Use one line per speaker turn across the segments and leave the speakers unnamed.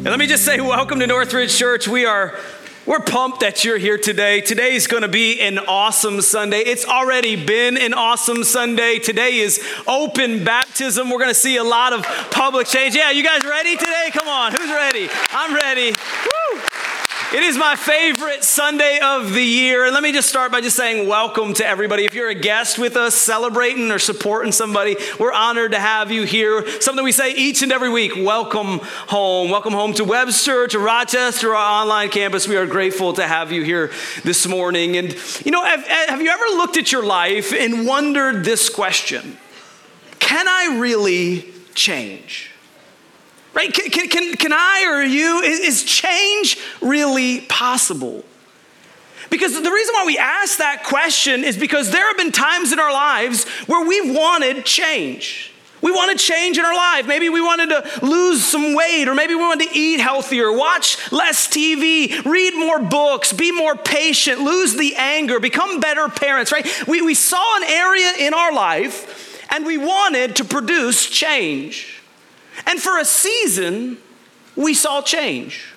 And let me just say, welcome to Northridge Church. We are we're pumped that you're here today. Today is going to be an awesome Sunday. It's already been an awesome Sunday. Today is open baptism. We're going to see a lot of public change. Yeah, you guys ready today? Come on, who's ready? I'm ready. It is my favorite Sunday of the year. And let me just start by just saying welcome to everybody. If you're a guest with us celebrating or supporting somebody, we're honored to have you here. Something we say each and every week welcome home. Welcome home to Webster, to Rochester, our online campus. We are grateful to have you here this morning. And, you know, have, have you ever looked at your life and wondered this question Can I really change? Right? Can, can, can, can I or you, is change really possible? Because the reason why we ask that question is because there have been times in our lives where we've wanted change. We wanted change in our life. Maybe we wanted to lose some weight, or maybe we wanted to eat healthier, watch less TV, read more books, be more patient, lose the anger, become better parents, right? We, we saw an area in our life and we wanted to produce change. And for a season, we saw change.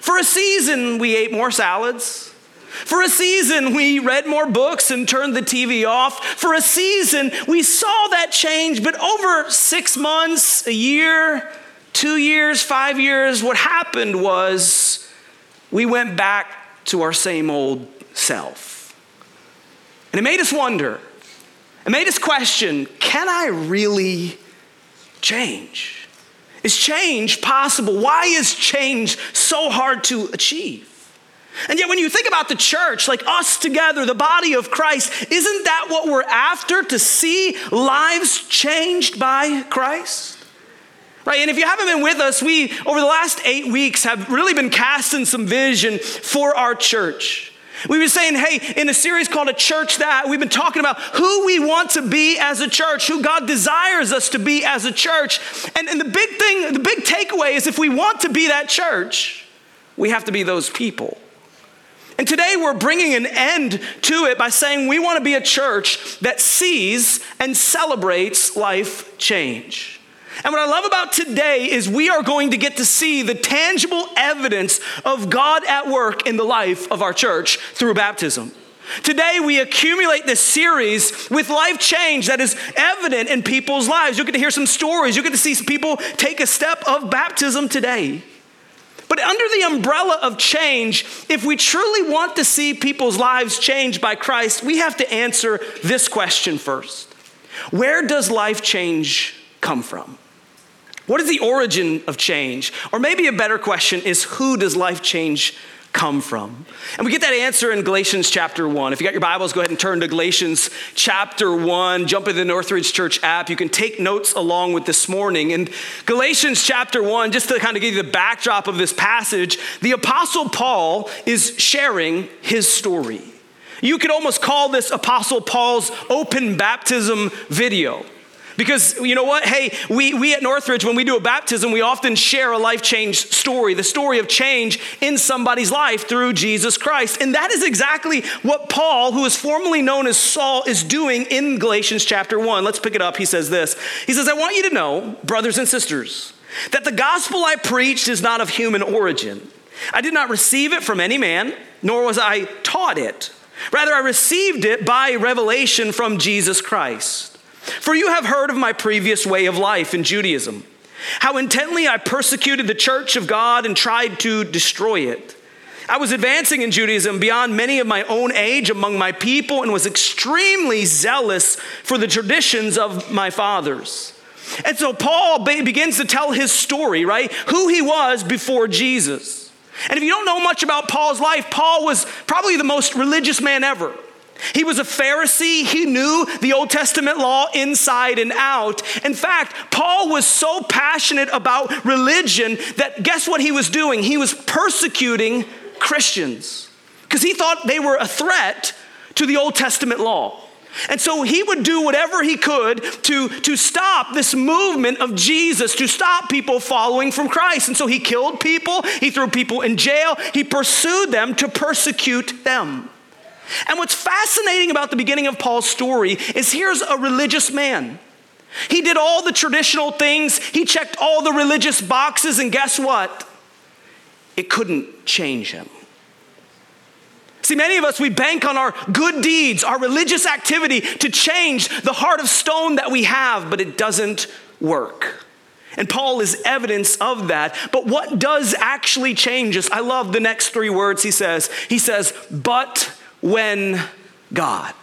For a season, we ate more salads. For a season, we read more books and turned the TV off. For a season, we saw that change, but over six months, a year, two years, five years, what happened was we went back to our same old self. And it made us wonder, it made us question can I really change? Is change possible? Why is change so hard to achieve? And yet, when you think about the church, like us together, the body of Christ, isn't that what we're after to see lives changed by Christ? Right? And if you haven't been with us, we, over the last eight weeks, have really been casting some vision for our church. We've been saying, hey, in a series called A Church That, we've been talking about who we want to be as a church, who God desires us to be as a church. And, and the big thing, the big takeaway is if we want to be that church, we have to be those people. And today we're bringing an end to it by saying we want to be a church that sees and celebrates life change. And what I love about today is we are going to get to see the tangible evidence of God at work in the life of our church through baptism. Today, we accumulate this series with life change that is evident in people's lives. You get to hear some stories. You get to see some people take a step of baptism today. But under the umbrella of change, if we truly want to see people's lives changed by Christ, we have to answer this question first Where does life change come from? What is the origin of change? Or maybe a better question is who does life change come from? And we get that answer in Galatians chapter 1. If you got your Bibles, go ahead and turn to Galatians chapter 1. Jump into the Northridge Church app. You can take notes along with this morning. In Galatians chapter 1, just to kind of give you the backdrop of this passage, the Apostle Paul is sharing his story. You could almost call this Apostle Paul's open baptism video. Because you know what? Hey, we, we at Northridge, when we do a baptism, we often share a life change story, the story of change in somebody's life through Jesus Christ. And that is exactly what Paul, who is formerly known as Saul, is doing in Galatians chapter 1. Let's pick it up. He says this He says, I want you to know, brothers and sisters, that the gospel I preached is not of human origin. I did not receive it from any man, nor was I taught it. Rather, I received it by revelation from Jesus Christ. For you have heard of my previous way of life in Judaism, how intently I persecuted the church of God and tried to destroy it. I was advancing in Judaism beyond many of my own age among my people and was extremely zealous for the traditions of my fathers. And so Paul begins to tell his story, right? Who he was before Jesus. And if you don't know much about Paul's life, Paul was probably the most religious man ever. He was a Pharisee. He knew the Old Testament law inside and out. In fact, Paul was so passionate about religion that guess what he was doing? He was persecuting Christians because he thought they were a threat to the Old Testament law. And so he would do whatever he could to, to stop this movement of Jesus, to stop people following from Christ. And so he killed people, he threw people in jail, he pursued them to persecute them. And what's fascinating about the beginning of Paul's story is here's a religious man. He did all the traditional things, he checked all the religious boxes, and guess what? it couldn't change him. See, many of us, we bank on our good deeds, our religious activity to change the heart of stone that we have, but it doesn't work. And Paul is evidence of that. But what does actually change us? I love the next three words he says. He says, but when God.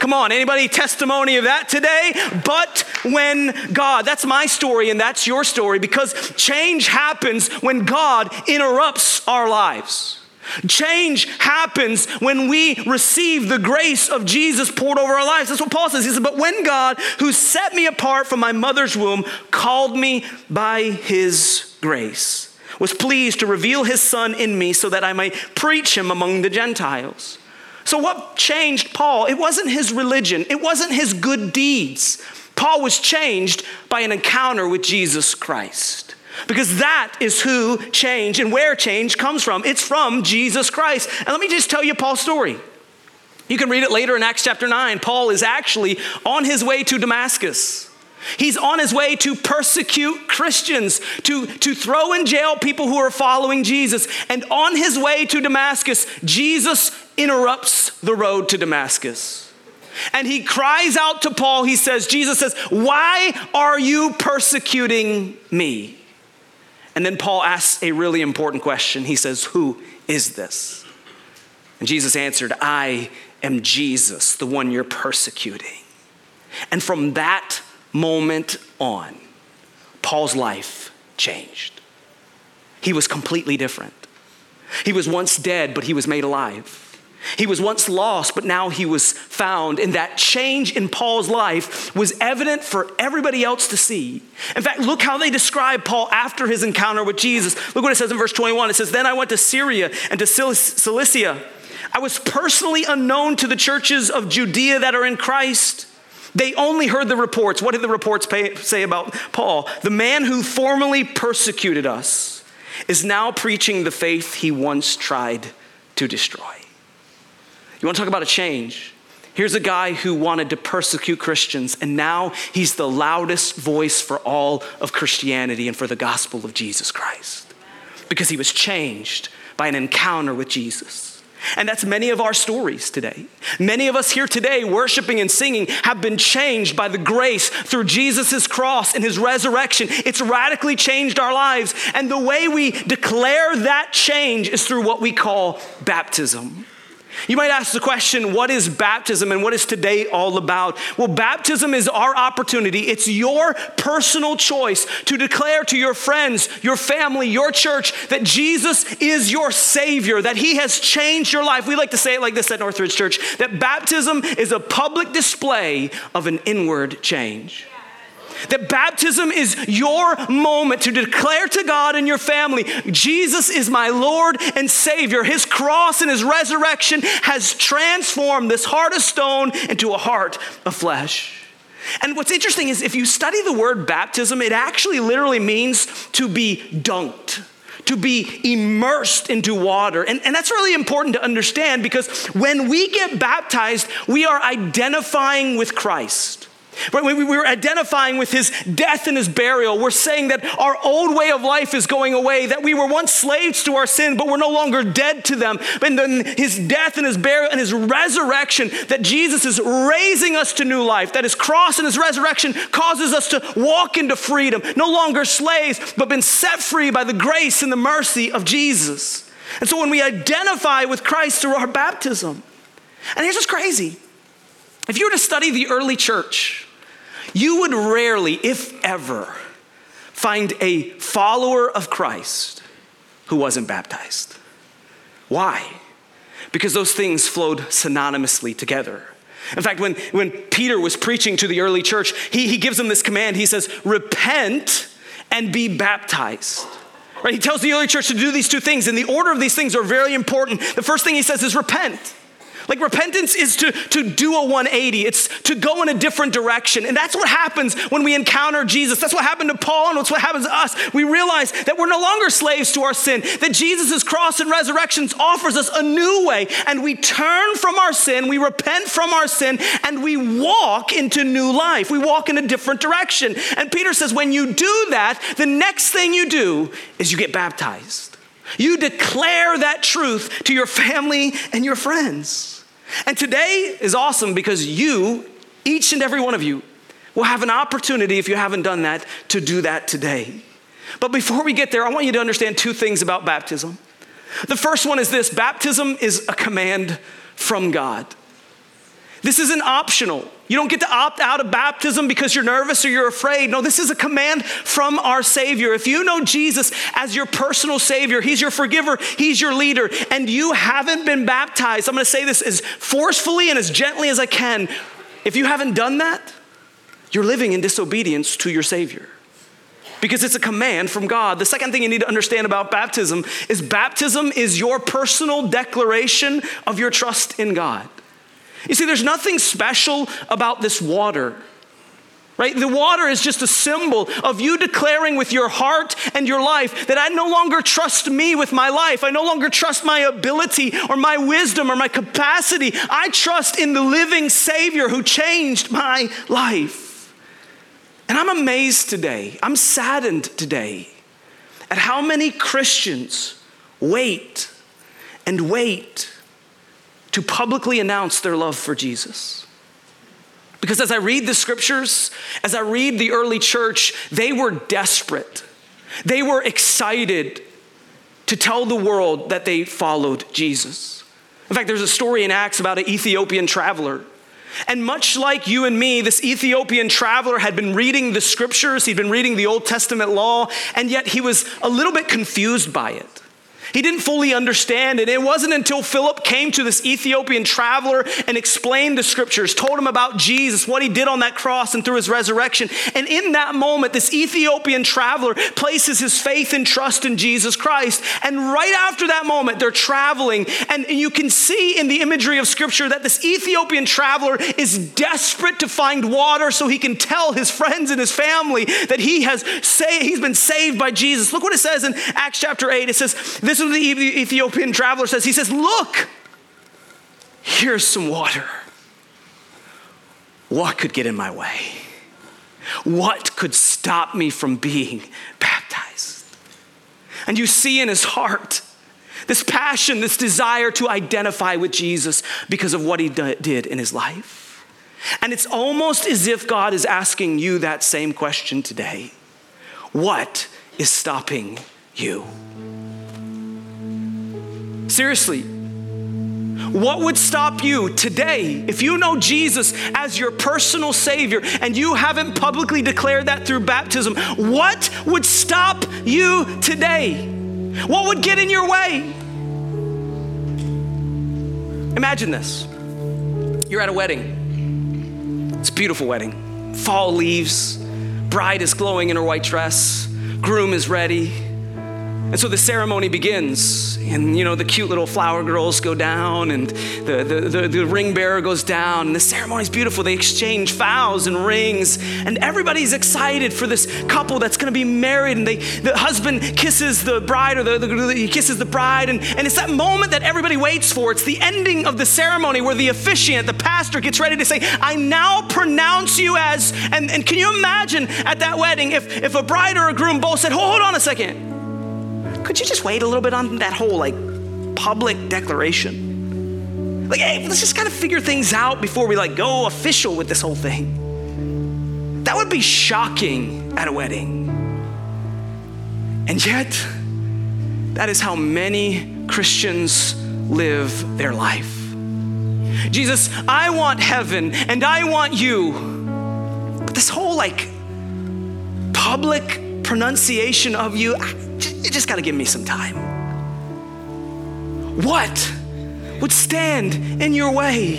Come on, anybody testimony of that today? But when God, that's my story and that's your story because change happens when God interrupts our lives. Change happens when we receive the grace of Jesus poured over our lives. That's what Paul says. He said, But when God, who set me apart from my mother's womb, called me by his grace, was pleased to reveal his son in me so that I might preach him among the Gentiles. So, what changed Paul? It wasn't his religion, it wasn't his good deeds. Paul was changed by an encounter with Jesus Christ. Because that is who change and where change comes from. It's from Jesus Christ. And let me just tell you Paul's story. You can read it later in Acts chapter 9. Paul is actually on his way to Damascus. He's on his way to persecute Christians, to, to throw in jail people who are following Jesus. And on his way to Damascus, Jesus interrupts the road to Damascus. And he cries out to Paul, he says, Jesus says, Why are you persecuting me? And then Paul asks a really important question. He says, Who is this? And Jesus answered, I am Jesus, the one you're persecuting. And from that moment on, Paul's life changed. He was completely different. He was once dead, but he was made alive. He was once lost, but now he was found. And that change in Paul's life was evident for everybody else to see. In fact, look how they describe Paul after his encounter with Jesus. Look what it says in verse 21. It says, Then I went to Syria and to Cilicia. I was personally unknown to the churches of Judea that are in Christ. They only heard the reports. What did the reports pay, say about Paul? The man who formerly persecuted us is now preaching the faith he once tried to destroy. You want to talk about a change? Here's a guy who wanted to persecute Christians, and now he's the loudest voice for all of Christianity and for the gospel of Jesus Christ because he was changed by an encounter with Jesus. And that's many of our stories today. Many of us here today, worshiping and singing, have been changed by the grace through Jesus' cross and his resurrection. It's radically changed our lives. And the way we declare that change is through what we call baptism. You might ask the question, what is baptism and what is today all about? Well, baptism is our opportunity. It's your personal choice to declare to your friends, your family, your church that Jesus is your Savior, that He has changed your life. We like to say it like this at Northridge Church that baptism is a public display of an inward change. That baptism is your moment to declare to God and your family, Jesus is my Lord and Savior. His cross and his resurrection has transformed this heart of stone into a heart of flesh. And what's interesting is if you study the word baptism, it actually literally means to be dunked to be immersed into water. And, and that's really important to understand because when we get baptized, we are identifying with Christ. Right? We were identifying with his death and his burial. We're saying that our old way of life is going away, that we were once slaves to our sin, but we're no longer dead to them. And then his death and his burial and his resurrection, that Jesus is raising us to new life, that his cross and his resurrection causes us to walk into freedom, no longer slaves, but been set free by the grace and the mercy of Jesus. And so when we identify with Christ through our baptism, and here's what's crazy. If you were to study the early church, you would rarely, if ever, find a follower of Christ who wasn't baptized. Why? Because those things flowed synonymously together. In fact, when, when Peter was preaching to the early church, he, he gives them this command. He says, Repent and be baptized. Right? He tells the early church to do these two things, and the order of these things are very important. The first thing he says is repent. Like repentance is to, to do a 180, it's to go in a different direction. And that's what happens when we encounter Jesus. That's what happened to Paul, and that's what happens to us. We realize that we're no longer slaves to our sin, that Jesus' cross and resurrections offers us a new way, and we turn from our sin, we repent from our sin, and we walk into new life. We walk in a different direction. And Peter says, when you do that, the next thing you do is you get baptized. You declare that truth to your family and your friends. And today is awesome because you, each and every one of you, will have an opportunity, if you haven't done that, to do that today. But before we get there, I want you to understand two things about baptism. The first one is this baptism is a command from God. This isn't optional. You don't get to opt out of baptism because you're nervous or you're afraid. No, this is a command from our Savior. If you know Jesus as your personal Savior, He's your forgiver, He's your leader, and you haven't been baptized, I'm gonna say this as forcefully and as gently as I can. If you haven't done that, you're living in disobedience to your Savior because it's a command from God. The second thing you need to understand about baptism is baptism is your personal declaration of your trust in God. You see, there's nothing special about this water. Right? The water is just a symbol of you declaring with your heart and your life that I no longer trust me with my life. I no longer trust my ability or my wisdom or my capacity. I trust in the living Savior who changed my life. And I'm amazed today, I'm saddened today at how many Christians wait and wait to publicly announce their love for Jesus. Because as I read the scriptures, as I read the early church, they were desperate. They were excited to tell the world that they followed Jesus. In fact, there's a story in Acts about an Ethiopian traveler. And much like you and me, this Ethiopian traveler had been reading the scriptures, he'd been reading the Old Testament law, and yet he was a little bit confused by it. He didn't fully understand it. It wasn't until Philip came to this Ethiopian traveler and explained the scriptures, told him about Jesus, what he did on that cross and through his resurrection. And in that moment, this Ethiopian traveler places his faith and trust in Jesus Christ. And right after that moment, they're traveling. And you can see in the imagery of scripture that this Ethiopian traveler is desperate to find water so he can tell his friends and his family that he has say, he's been saved by Jesus. Look what it says in Acts chapter 8. It says, This is what the Ethiopian traveler says. He says, Look, here's some water. What could get in my way? What could stop me from being baptized? And you see in his heart this passion, this desire to identify with Jesus because of what he did in his life. And it's almost as if God is asking you that same question today What is stopping you? Seriously, what would stop you today if you know Jesus as your personal Savior and you haven't publicly declared that through baptism? What would stop you today? What would get in your way? Imagine this you're at a wedding, it's a beautiful wedding. Fall leaves, bride is glowing in her white dress, groom is ready. And so the ceremony begins, and you know, the cute little flower girls go down, and the, the, the, the ring bearer goes down, and the ceremony is beautiful. They exchange vows and rings, and everybody's excited for this couple that's gonna be married. And they, the husband kisses the bride, or the, the, he kisses the bride, and, and it's that moment that everybody waits for. It's the ending of the ceremony where the officiant, the pastor, gets ready to say, I now pronounce you as, and, and can you imagine at that wedding if, if a bride or a groom both said, hold on a second could you just wait a little bit on that whole like public declaration? Like, hey, let's just kind of figure things out before we like go official with this whole thing. That would be shocking at a wedding. And yet, that is how many Christians live their life. Jesus, I want heaven and I want you. But this whole like public pronunciation of you, you just got to give me some time. What would stand in your way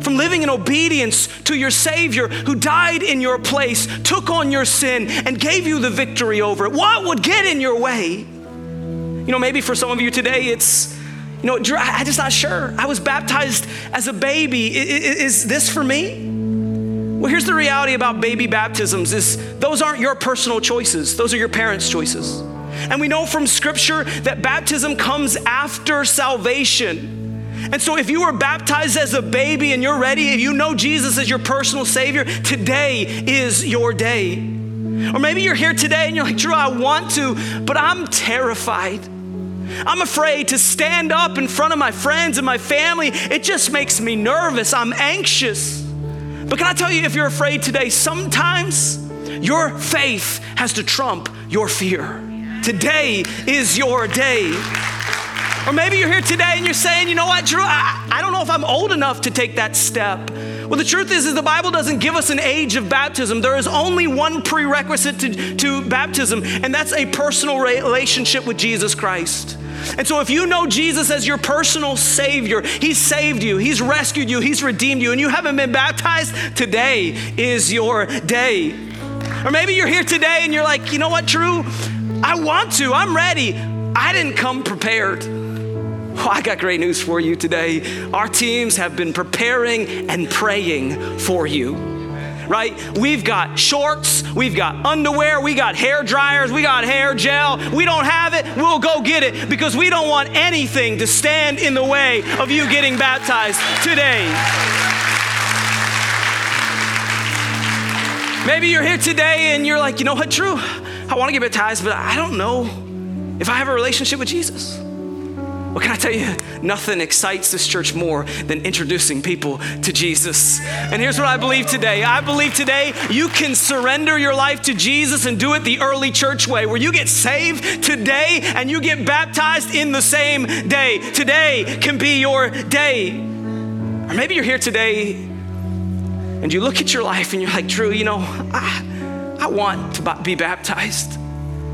from living in obedience to your Savior who died in your place, took on your sin, and gave you the victory over it? What would get in your way? You know, maybe for some of you today, it's, you know, I'm just not sure. I was baptized as a baby. Is this for me? Well, here's the reality about baby baptisms is those aren't your personal choices. Those are your parents' choices. And we know from scripture that baptism comes after salvation. And so, if you were baptized as a baby and you're ready, if you know Jesus as your personal Savior, today is your day. Or maybe you're here today and you're like, Drew, I want to, but I'm terrified. I'm afraid to stand up in front of my friends and my family. It just makes me nervous. I'm anxious. But can I tell you, if you're afraid today, sometimes your faith has to trump your fear. Today is your day. Or maybe you're here today and you're saying, you know what, Drew, I, I, don't know if I'm old enough to take that step. Well, the truth is, is the Bible doesn't give us an age of baptism. There is only one prerequisite to, to baptism, and that's a personal relationship with Jesus Christ. And so, if you know Jesus as your personal Savior, He's saved you, He's rescued you, He's redeemed you, and you haven't been baptized, today is your day. Or maybe you're here today and you're like, you know what, Drew? I want to, I'm ready. I didn't come prepared. Oh, I got great news for you today. Our teams have been preparing and praying for you. Right? We've got shorts, we've got underwear, we got hair dryers, we got hair gel. We don't have it, we'll go get it because we don't want anything to stand in the way of you getting baptized today. Maybe you're here today and you're like, you know what, Drew? I want to get baptized, but I don't know if I have a relationship with Jesus. Well, can I tell you, nothing excites this church more than introducing people to Jesus. And here's what I believe today I believe today you can surrender your life to Jesus and do it the early church way, where you get saved today and you get baptized in the same day. Today can be your day. Or maybe you're here today and you look at your life and you're like, Drew, you know, I, I want to be baptized,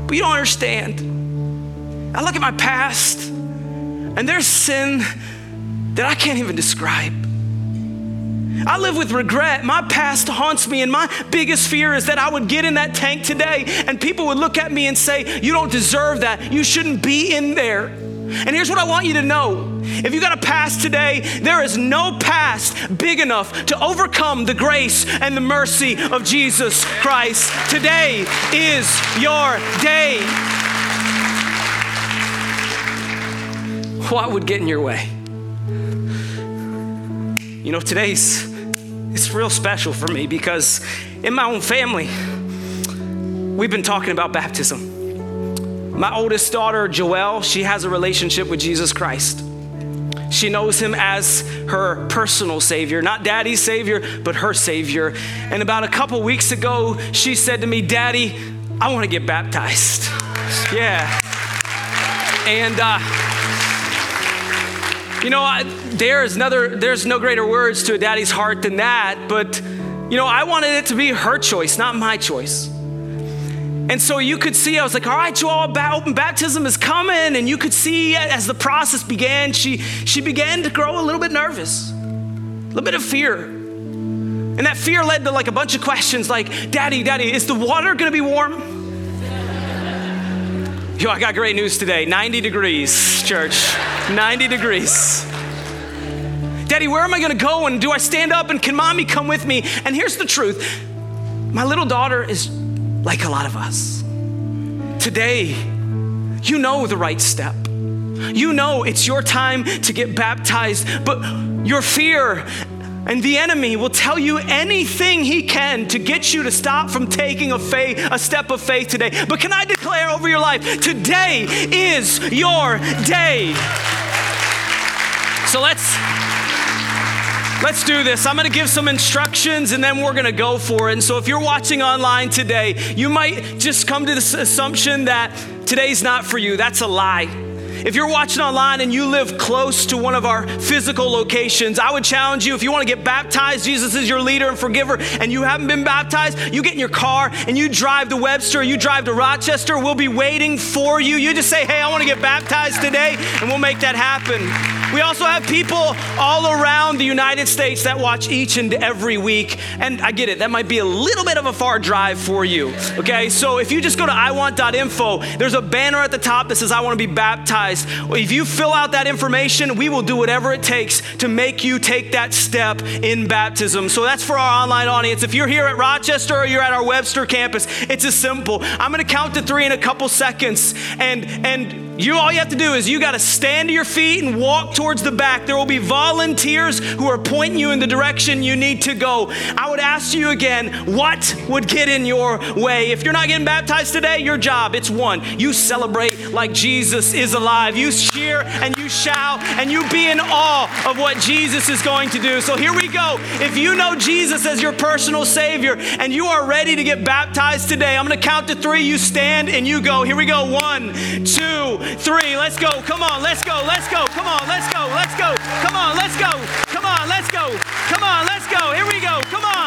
but you don't understand. I look at my past and there's sin that I can't even describe. I live with regret. My past haunts me, and my biggest fear is that I would get in that tank today and people would look at me and say, You don't deserve that. You shouldn't be in there. And here's what I want you to know if you got a past today, there is no past big enough to overcome the grace and the mercy of Jesus Christ. Today is your day. what would get in your way? You know, today's it's real special for me because in my own family, we've been talking about baptism. My oldest daughter, Joelle, she has a relationship with Jesus Christ. She knows him as her personal savior, not daddy's savior, but her savior. And about a couple weeks ago, she said to me, Daddy, I want to get baptized. Yeah. And uh, you know, I, there's another, there's no greater words to a daddy's heart than that, but you know, I wanted it to be her choice, not my choice. And so you could see, I was like, all right, Joel, open baptism is coming. And you could see uh, as the process began, she, she began to grow a little bit nervous, a little bit of fear. And that fear led to like a bunch of questions like, Daddy, Daddy, is the water gonna be warm? Yo, I got great news today 90 degrees, church. 90 degrees. Daddy, where am I gonna go? And do I stand up? And can mommy come with me? And here's the truth my little daughter is like a lot of us. Today, you know the right step. You know it's your time to get baptized, but your fear and the enemy will tell you anything he can to get you to stop from taking a faith, a step of faith today. But can I declare over your life, today is your day. So let's Let's do this. I'm going to give some instructions and then we're going to go for it. And so, if you're watching online today, you might just come to this assumption that today's not for you. That's a lie. If you're watching online and you live close to one of our physical locations, I would challenge you if you want to get baptized, Jesus is your leader and forgiver, and you haven't been baptized, you get in your car and you drive to Webster, you drive to Rochester, we'll be waiting for you. You just say, Hey, I want to get baptized today, and we'll make that happen. We also have people all around the United States that watch each and every week. And I get it, that might be a little bit of a far drive for you. Okay, so if you just go to iwant.info, there's a banner at the top that says, I want to be baptized. If you fill out that information, we will do whatever it takes to make you take that step in baptism. So that's for our online audience. If you're here at Rochester or you're at our Webster campus, it's as simple. I'm going to count to three in a couple seconds. And, and You all you have to do is you got to stand to your feet and walk towards the back. There will be volunteers who are pointing you in the direction you need to go. I would ask you again, what would get in your way? If you're not getting baptized today, your job, it's one. You celebrate like Jesus is alive. You cheer and you shout and you be in awe of what Jesus is going to do. So here we go. If you know Jesus as your personal Savior and you are ready to get baptized today, I'm going to count to three. You stand and you go. Here we go. One, two, three. Let's go. Come on, let's go, let's go. Come on, let's go, let's go. Come on, let's go. Come on, let's go. Come on, let's go. Here we go. Come on.